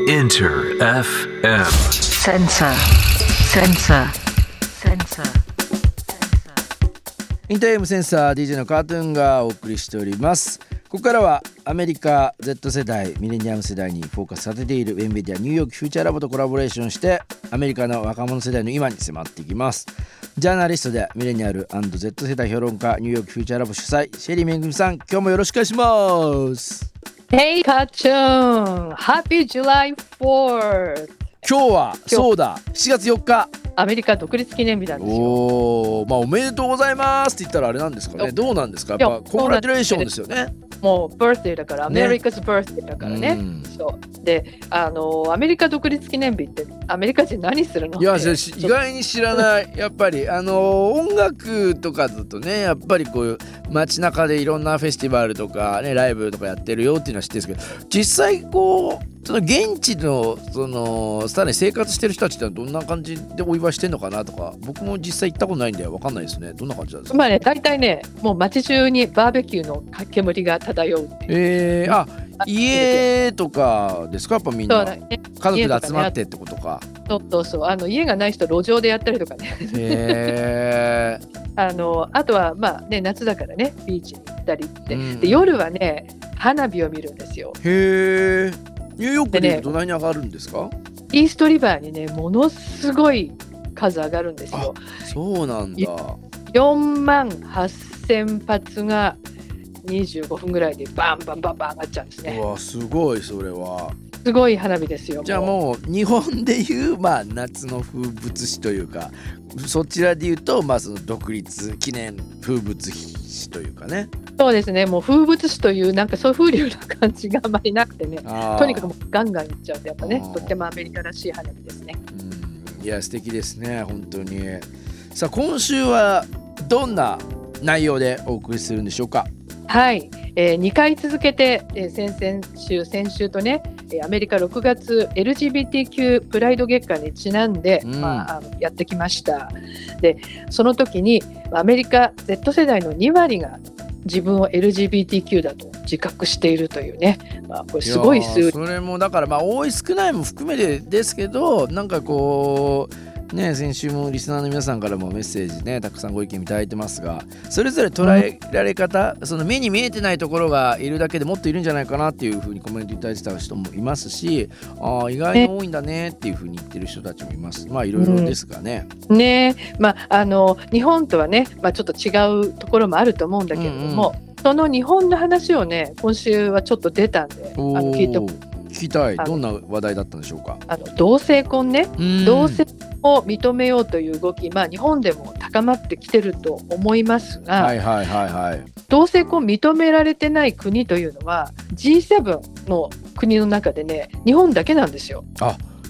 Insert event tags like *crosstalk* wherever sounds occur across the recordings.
Enter FM. Sensor. Sensor. Sensor. インター M センサー DJ のカートゥーンがお送りしておりますここからはアメリカ Z 世代ミレニアム世代にフォーカスさせているウェンベディアニューヨークフューチャーラボとコラボレーションしてアメリカの若者世代の今に迫っていきますジャーナリストでミレニアル &Z 世代評論家ニューヨークフューチャーラボ主催シェリーめぐみさん今日もよろしくお願いします Hey, Kachun! Happy July 4th! 今日はそうだ。7月4日。アメリカ独立記念日なんですよ。おおまあおめでとうございますって言ったらあれなんですかね。よ。どうなんですか？やっぱコングラチュレーションですよねもう、バースデーだから、アメリカズバースデーだからね。うんそうであの、アメリカ独立記念日って、アメリカ人何するのいや意外に知らないやっぱりあの音楽とかだとねやっぱりこういう街中でいろんなフェスティバルとかねライブとかやってるよっていうのは知ってるんですけど実際こうその現地のそのさらに生活してる人たちってどんな感じでお祝いしてんのかなとか僕も実際行ったことないんでわかんないですねどんな感じなんですか？まあね、大体ね、もう街中にバーベキューの煙が漂うっていう。えー、あ家とかですか？やっぱみんなね。家族で集まってってことかそうそうそう。あの家がない人、路上でやったりとかね。へえ *laughs* あのあとは、まあね、夏だからね、ビーチに行ったりって。うんで夜はね、花火を見るんですよ。へえニューヨークでどないに上がるんですか？イーストリバーにね、ものすごい数上がるんですよ。そうなんだ4万8000発が25分ぐらいでバンバンバンバン上がっちゃうんですね。うわすごいそれはすごい花火ですよ。じゃあもう。日本でいうまあ夏の風物詩というかそちらでいうとまあその独立記念風物詩というかね。そうですね、もう風物詩という、なんかそういう風流な感じがあまりなくてね、とにかくもうガンガンいっちゃうんで、やっぱねとってもアメリカらしい花火ですね。うん。いや素敵ですね本当に。さあ今週はどんな内容でお送りするんでしょうか？はい、えー、2回続けて、えー先々週、先週とね、えーアメリカ6月 LGBTQ プライド月間にちなんで、うん。まあ、やってきました。で、その時にアメリカ Z 世代の2割が自分を LGBTQ だと自覚しているというね、まあ、これすごい数それもだからまあ多い少ないも含めてですけどなんかこうね先週もリスナーの皆さんからもメッセージねたくさんご意見いただいてますがそれぞれ捉えられ方、その目に見えてないところがいるだけでもっといるんじゃないかなっていうふうにコメントいただいてた人もいますしあー意外に多いんだねっていうふうに言ってる人たちもいます。まあいろいろですがね、ね。まあ、あの日本とはね、まあ、ちょっと違うところもあると思うんだけれども、その日本の話をね今週はちょっと出たんであおの聞いて。ー聞きたい。どんな話題だったんでしょうか？あの同性婚ね。うん。同性を認めようという動き、まあ、日本でも高まってきてると思いますが、はいはいはいはい同性婚認められてない国というのは G7 の国の中でね日本だけなんですよ。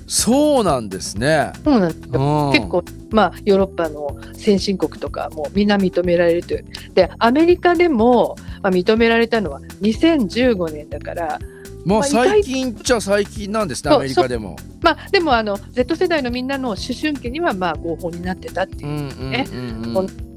そうなんですね、そうなんですようん結構、まあ、ヨーロッパの先進国とかもみんな認められるという。で、アメリカでも、まあ、認められたのは2015年だから、まあ最近っちゃ最近なんですねアメリカでも。まあ、でもあの Z 世代のみんなの思春期にはまあ合法になってたっていう。ね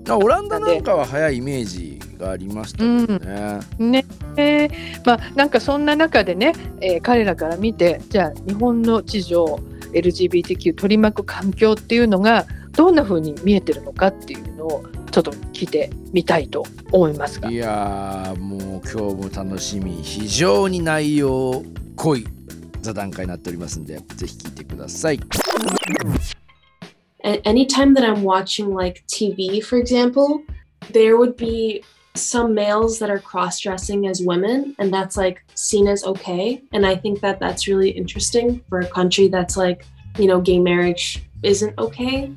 オランダなんかは早いイメージがありましたもんね。ねえーまあ、なんかそんな中でね、えー彼らから見てじゃあ日本の地上 LGBTQ 取り巻く環境っていうのがどんな風に見えてるのかっていうのをちょっと聞いてみたいと思いますがいやーもう今日も楽しみ非常に内容濃い座談会になっておりますんでぜひ聞いてください。anytime that I'm watching like TV, for example, there would be some males that are cross dressing as women, and that's like seen as okay. And I think that that's really interesting for a country that's like, you know, gay marriage isn't okay.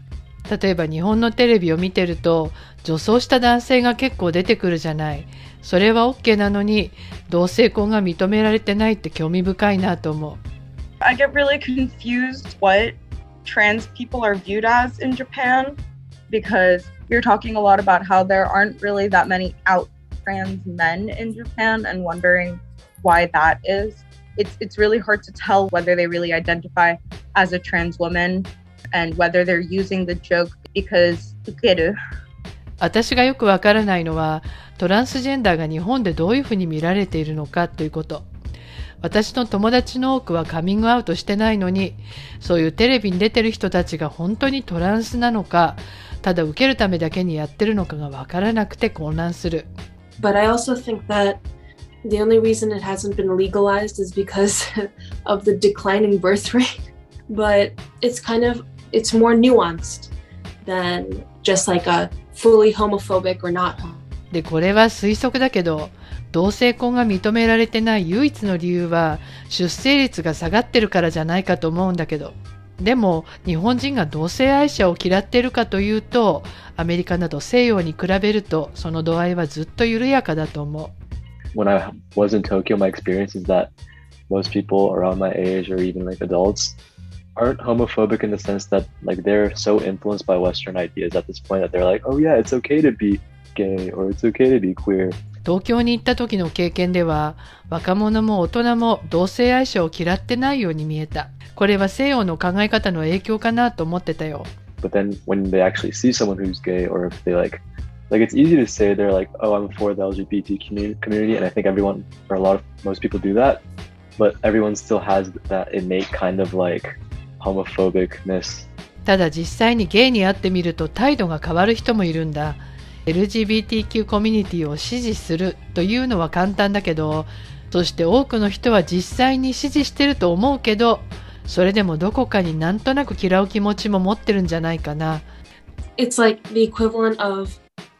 例えば日本のテレビを見てると女装した男性が結構出てくるじゃないそれは OK なのに同性婚が認められてないって興味深いなと思う I get really confused what trans people are viewed as in Japan because you're talking a lot about how there aren't really that many out trans men in Japan and wondering why that is. It's it's really hard to tell whether they really identify as a trans woman and whether they're using the joke because ウケる私がよくわからないのはトランスジェンダーが日本でどういうふうに見られているのかということ私の友達の多くはカミングアウトしてないのにそういうテレビに出てる人たちが本当にトランスなのかただ受けるためだけにやってるのかがわからなくて混乱する But I also think that the only reason it hasn't been legalized is because of the declining birth rate. But it's kind of it's more nuanced than just like a fully homophobic or not. でこれは推測だけど同性婚が認められてない唯一の理由は出生率が下がってるからじゃないかと思うんだけどでも日本人が同性愛者を嫌ってるかというとアメリカなど西洋に比べるとその度合いはずっと緩やかだと思う when I was in Tokyo, my experience is that most people around my age or even like adults aren't homophobic in the sense that like they're so influenced by Western ideas at this point that they're like, oh yeah, it's okay to be gay or it's okay to be queer. 東京に行った時の経験では若者も大人も同性愛者を嫌ってないように見えたこれは西洋の考え方の影響かなと思ってたよ But then when they actually see someone who's gay or if they like like it's easy to say they're like, oh, I'm for the LGBT community, community, and I think everyone or a lot of most people do that, but everyone still has that innate kind of like homophobicness. ただ実際にゲイに会ってみると態度が変わる人もいるんだ LGBTQ コミュニティを支持するというのは簡単だけどそして多くの人は実際に支持してると思うけどそれでもどこかになんとなく嫌う気持ちも持ってるんじゃないかな It's like the equivalent of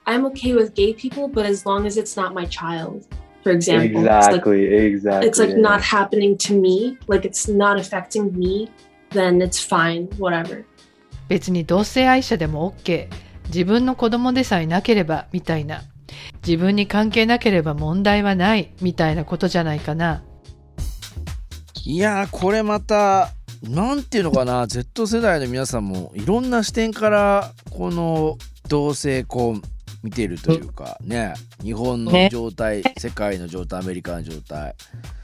I'm okay with gay people, but as long as it's not my child, for example. It's like- Exactly, exactly. it's like yeah. not happening to me, like it's not affecting me, then it's fine, whatever. 別に同性愛者でも OK 自分の子供でさえなければみたいな。自分に関係なければ問題はないみたいなことじゃないかな。いやーこれまたなんていうのかな。Z 世代の皆さんもいろんな視点からこの同性婚見てるというかね。日本のね状態、世界の状態アメリカの状態。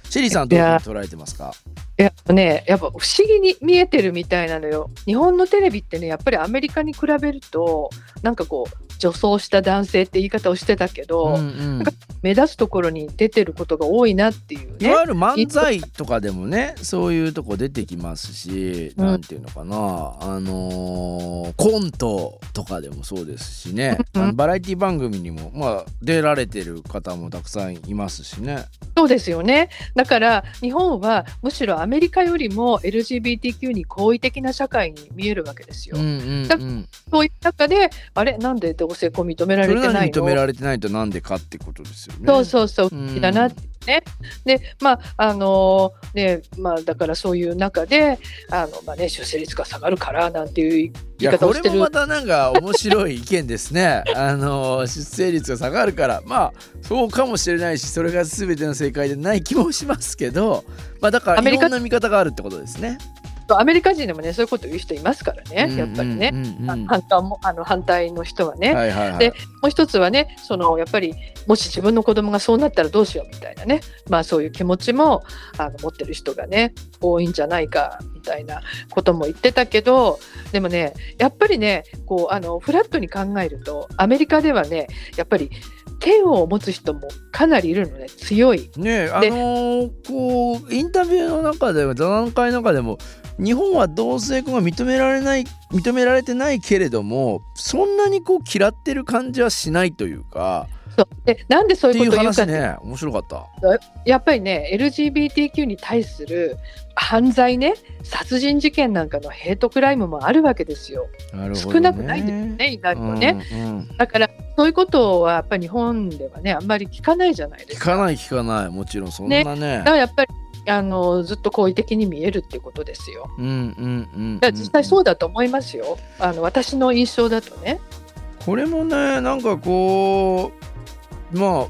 シェリーさんどういうふうに捉えてますか？いやねやっぱ不思議に見えてるみたいなのよ。日本のテレビってねやっぱりアメリカに比べるとなんかこう女装した男性って言い方をしてたけど、うんうん目立つところに出てることが多いなっていうね。いわゆる漫才とかでもねそういうとこ出てきますし、うんなんていうのかな。あのーコントとかでもそうですしね、バラエティ番組にもまあ出られてる方もたくさんいますしね。そうですよね。だから日本はむしろアメリカよりも LGBTQ に好意的な社会に見えるわけですよ。うんうんだうん、そういう中であれ？なんで同性婚認めらそれてない認められてないとなんでかってことですよね。そうそうそう、不うんだなってね。で、まあ、あのね、まあ、だからそういう中で、あの、まあね、出生率が下がるからなんていうい言い方をしてる。れもまたなんか面白い意見ですね。*laughs* あの出生率が下がるからまあそうかもしれないしそれが全ての正解でない気もしますけどまあだからアメリカいろんな見方があるってことですね。アメリカ人でもね、そういうこと言う人いますからね、やっぱりね。反対もあの反対の人はね、はいはいはい。でもう一つはねそのやっぱりもし自分の子供がそうなったらどうしようみたいなね、まあ、そういう気持ちもあの持ってる人がね多いんじゃないかみたいなことも言ってたけどでもねやっぱりねこうあのフラットに考えるとアメリカではねやっぱり天を持つ人もかなりいるのね強い。ねあのーこうインタビューの中でも座談会の中でも日本は同性婚が認められない認められてないけれどもそんなにこう嫌ってる感じはしないというか。そう。でなんでそうっていうことを言うか話ね。面白かった。やっぱりね LGBTQ に対する犯罪ね殺人事件なんかのヘイトクライムもあるわけですよ。ね、少なくないんですよね意外とね。うんうん。だからそういうことはやっぱり日本ではねあんまり聞かないじゃないですか。聞かない聞かない。もちろんそんなね。だからやっぱりあのずっと好意的に見えるっていうことですよ。うんうんうん実際そうだと思いますよ。あの私の印象だとね。これもねなんかこうま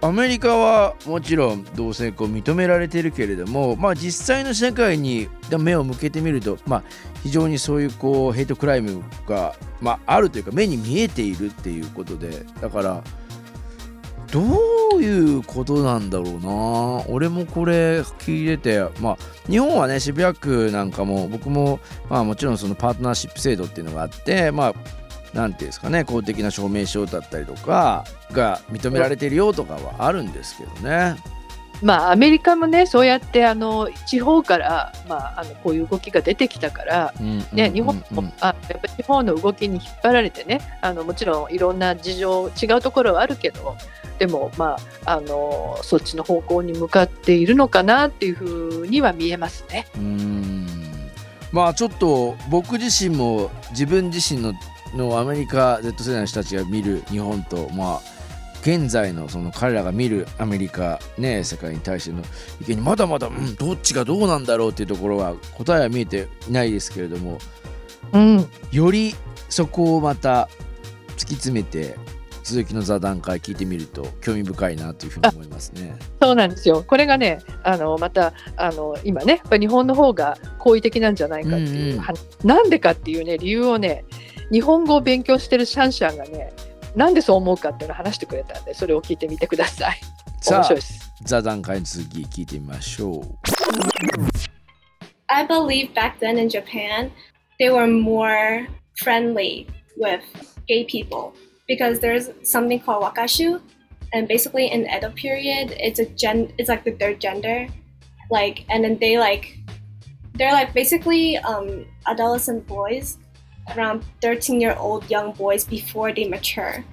あアメリカはもちろん同性婚認められてるけれどもまあ実際の社会に目を向けてみるとまあ非常にそういうこうヘイトクライムが、まあ、あるというか目に見えているっていうことでだからどういうことなんだろうな俺もこれ聞いててまあ日本はね渋谷区なんかも僕もまあもちろんそのパートナーシップ制度っていうのがあってまあ何て言うんですかね公的な証明書だったりとかが認められてるよとかはあるんですけどね。まあアメリカもねそうやってあの地方から、まあ、あのこういう動きが出てきたから、ね、日本も、あやっぱり地方の動きに引っ張られてねあのもちろんいろんな事情違うところはあるけどでもまああのそっちの方向に向かっているのかなっていうふうには見えますね。うんまあちょっと僕自身も自分自身ののアメリカ Z 世代の人たちが見る日本とまあ現在のその彼らが見るアメリカね世界に対しての意見にまだまだ、うん、どっちがどうなんだろうっていうところは答えは見えていないですけれどもうん、よりそこをまた突き詰めて続きの座談会聞いてみると興味深いなというふうに思いますね。そうなんですよ。これがね、あのまたあの今ね、やっぱり日本の方が好意的なんじゃないかっていう、うんうん話なんでかっていうね理由をね、日本語を勉強してるシャンシャンがね、なんでそう思うかっていうのを話してくれたんで、それを聞いてみてください。さあ面白いです。座談会の続き聞いてみましょう。 I believe back then in Japan, they were more friendly with gay people because there's something called wakashu, and basically in Edo period, it's a gen, it's like the third gender, like, and then they like, they're like basically um, adolescent boys, around 13 year old young boys before they mature.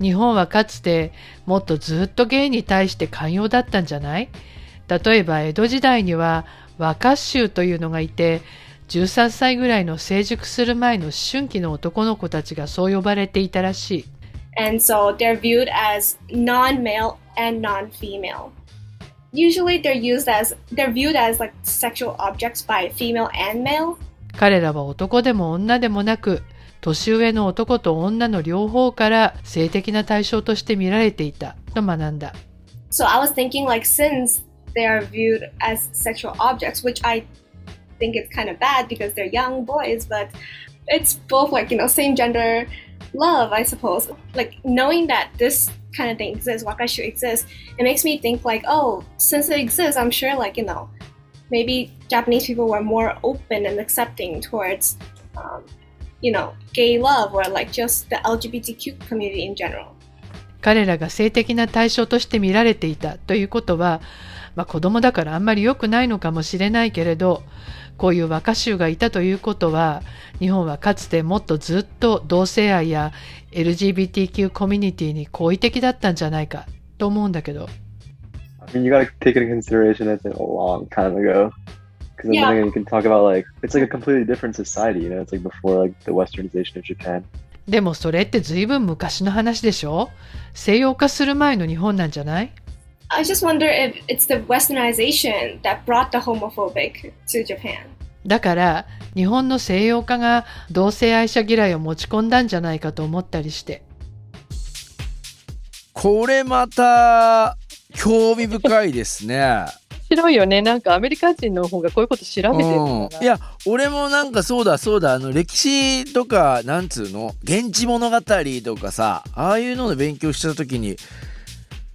日本はかつてもっとずっとゲイに対して寛容だったんじゃない例えば江戸時代には若衆というのがいて13歳ぐらいの成熟する前の思春期の男の子たちがそう呼ばれていたらしい。and so they're viewed as non-male and non-female. Usually, they're used as they're viewed as like sexual objects by female and male. 彼らは男でも女でもなく年上の男と女の両方から性的な対象として見られていたと学んだ So I was thinking like since they are viewed as sexual objects, which I think it's kind of bad because they're young boys, but it's both like you know same gender love, I suppose. Like knowing that this kind of thing exists, wakashu exists, it makes me think like, oh, since it exists, I'm sure like you know maybe Japanese people were more open and accepting towards, um, you know, gay love or like just the LGBTQ community in general. 彼らが性的な対象として見られていたということは、まあ、子供だからあんまり良くないのかもしれないけれどこういう若衆がいたということは日本はかつてもっとずっと同性愛や LGBTQ コミュニティに好意的だったんじゃないかと思うんだけど I mean, you gotta take into consideration it's a long time ago. Because Yeah. then you can talk about like it's like a completely different society. You know, it's like before like the westernization of Japan. でもそれって随分昔の話でしょ西洋化する前の日本なんじゃない I just wonder if it's the westernization that brought the homophobic to Japan. だから日本の西洋化が同性愛者嫌いを持ち込んだんじゃないかと思ったりしてこれまた興味深いですね。白いよね。なんかアメリカ人の方がこういうこと調べてるいや俺もなんかそうだそうだ。あの歴史とかなんつうの？現地物語とかさああいうので勉強した時に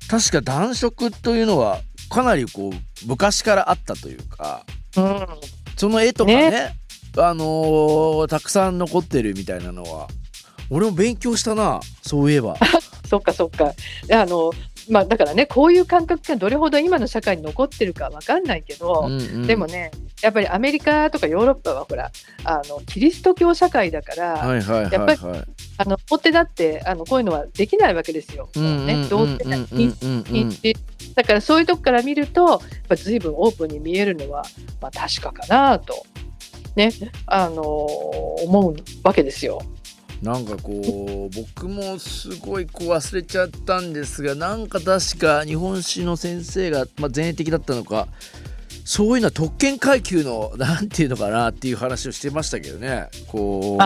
確か男色というのはかなりこう昔からあったというかうん。その絵とかねね。あのーたくさん残ってるみたいなのは俺も勉強したなそういえば。*laughs* そっかそっか。あのまあだからねこういう感覚がどれほど今の社会に残ってるかわかんないけど、うんうんでもねやっぱりアメリカとかヨーロッパはほらあのキリスト教社会だから、はいはいはいやっぱりはい。あの表だってあのこういうのはできないわけですよ。だからそういうとこから見るとやっぱ随分オープンに見えるのは、まあ、確かかなと、ねあの思うわけですよ。なんかこう僕もすごいこう忘れちゃったんですがなんか確か日本史の先生が、まあ、前衛的だったのかそういうのは特権階級の何ていうのかなっていう話をしてましたけどね。こう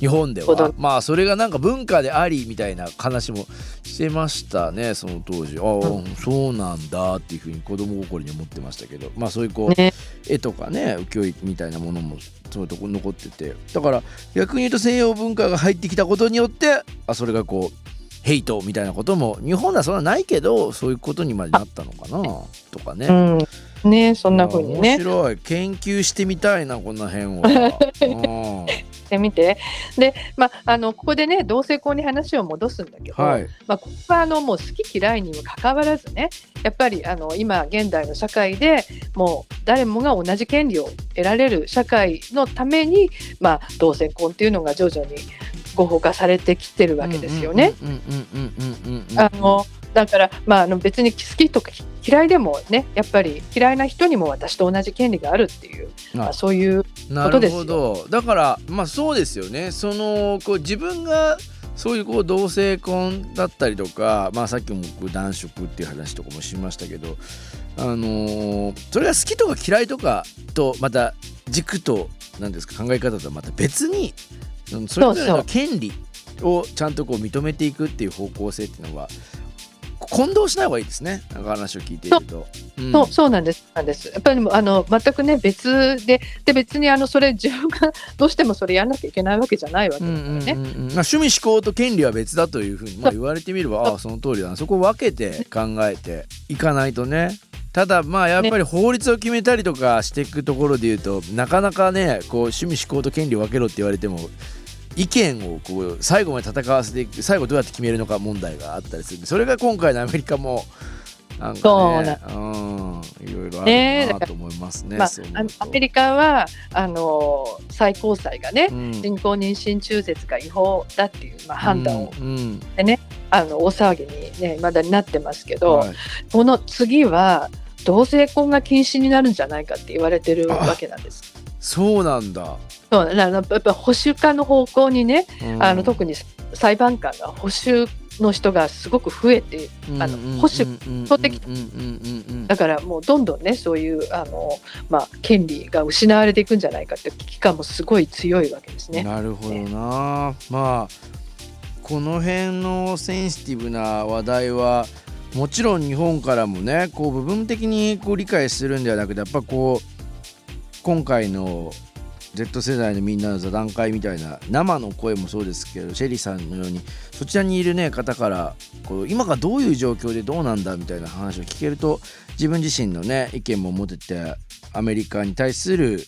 日本では。まあそれがなんか文化でありみたいな話もしてましたねその当時。ああ、そうなんだっていうふうに子供心に思ってましたけど。まあそういうこう、ね。絵とかね浮世絵みたいなものもそういうとこ残ってて。だから逆に言うと西洋文化が入ってきたことによってあそれがこうヘイトみたいなことも日本ではそんなないけどそういうことにまでなったのかなとかね。うん、ねそんな風にね。面。白い。研究してみたいなこの辺は。*laughs* うんしてみてで、まあ、あのここでね同性婚に話を戻すんだけど、はいまあ、ここはあのもう好き嫌いにもかかわらずねやっぱりあの今現代の社会でもう誰もが同じ権利を得られる社会のために、まあ、同性婚っていうのが徐々に合法化されてきてるわけですよね。あのだから、まあ、あの別に好きとか嫌いでもねやっぱり嫌いな人にも私と同じ権利があるっていう、まあ、そういうなることですよ。ほど。だからまあそうですよね。そのこう自分がそういうこう同性婚だったりとか、まあ、さっきも男色っていう話とかもしましたけど、あのーそれが好きとか嫌いとかとまた軸と何ですか考え方とはまた別にうんそれぞれのそうそう。権利をちゃんとこう認めていくっていう方向性っていうのは混同しない方がいいですね。なんか話を聞いていると。う。ん。そうそうなんです。なんです。やっぱりあの全くね別でで別にあのそれ自分がどうしてもそれやんなきゃいけないわけじゃないわけうんうんだからね。うんうんまあ、趣味思考と権利は別だというふうに、まあ、言われてみればああその通りだな。そこを分けて考えていかないとね。ただまあやっぱり法律を決めたりとかしていくところで言うと、なかなかねこう趣味思考と権利を分けろって言われても意見をこう最後まで戦わせていく最後どうやって決めるのか問題があったりするそれが今回のアメリカもなんかねうんいろいろあねるなと思いますね。まあアメリカはあの最高裁がね、うん人工妊娠中絶が違法だっていう、まあ、判断を、うんうんあの大騒ぎに、ね、まだになってますけど、はいこの次は同性婚が禁止になるんじゃないかって言われてるわけなんです。そうなんだ。そうあのやっぱ保守化の方向にね、うんあの特に裁判官が保守の人がすごく増えてあの保守法的だからもうどんどんねそういうあの、まあ、権利が失われていくんじゃないかっていう危機感もすごい強いわけですね。なるほどな。まあこの辺のセンシティブな話題はもちろん日本からもねこう部分的にこう理解するんではなくてやっぱこう今回の Z 世代のみんなの座談会みたいな生の声もそうですけどシェリーさんのようにそちらにいる、ね、方からこう今がどういう状況でどうなんだみたいな話を聞けると自分自身のね意見も持ててアメリカに対する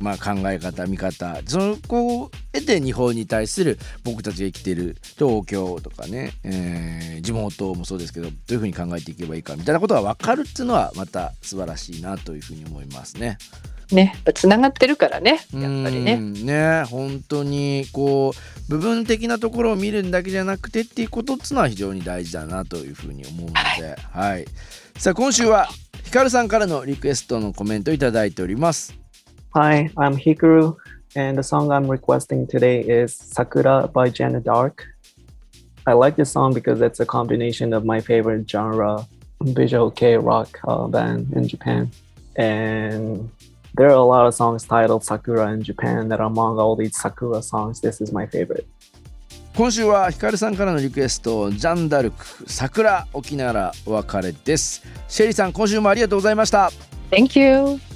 まあ、考え方見方そこを得て日本に対する僕たちが生きてる東京とかね、えー地元もそうですけどどういうふうに考えていけばいいかみたいなことが分かるっていうのはまた素晴らしいなというふうに思いますね。ねつながってるからねやっぱりね。うんね本当にこう部分的なところを見るだけじゃなくてっていうことっていうのは非常に大事だなというふうに思うので、はい、さあ今週はヒカルさんからのリクエストのコメントいただいております。Hi, I'm Hikaru, and the song I'm requesting today is Sakura by Jenna Dark. I like this song because it's a combination of my favorite genre, visual K rock uh, band in Japan. And there are a lot of songs titled Sakura in Japan that among all these Sakura songs, this is my favorite. 今週はヒカルさんからのリクエストジャンダルク桜沖縄お別れですシェリーさん今週もありがとうございました Thank you!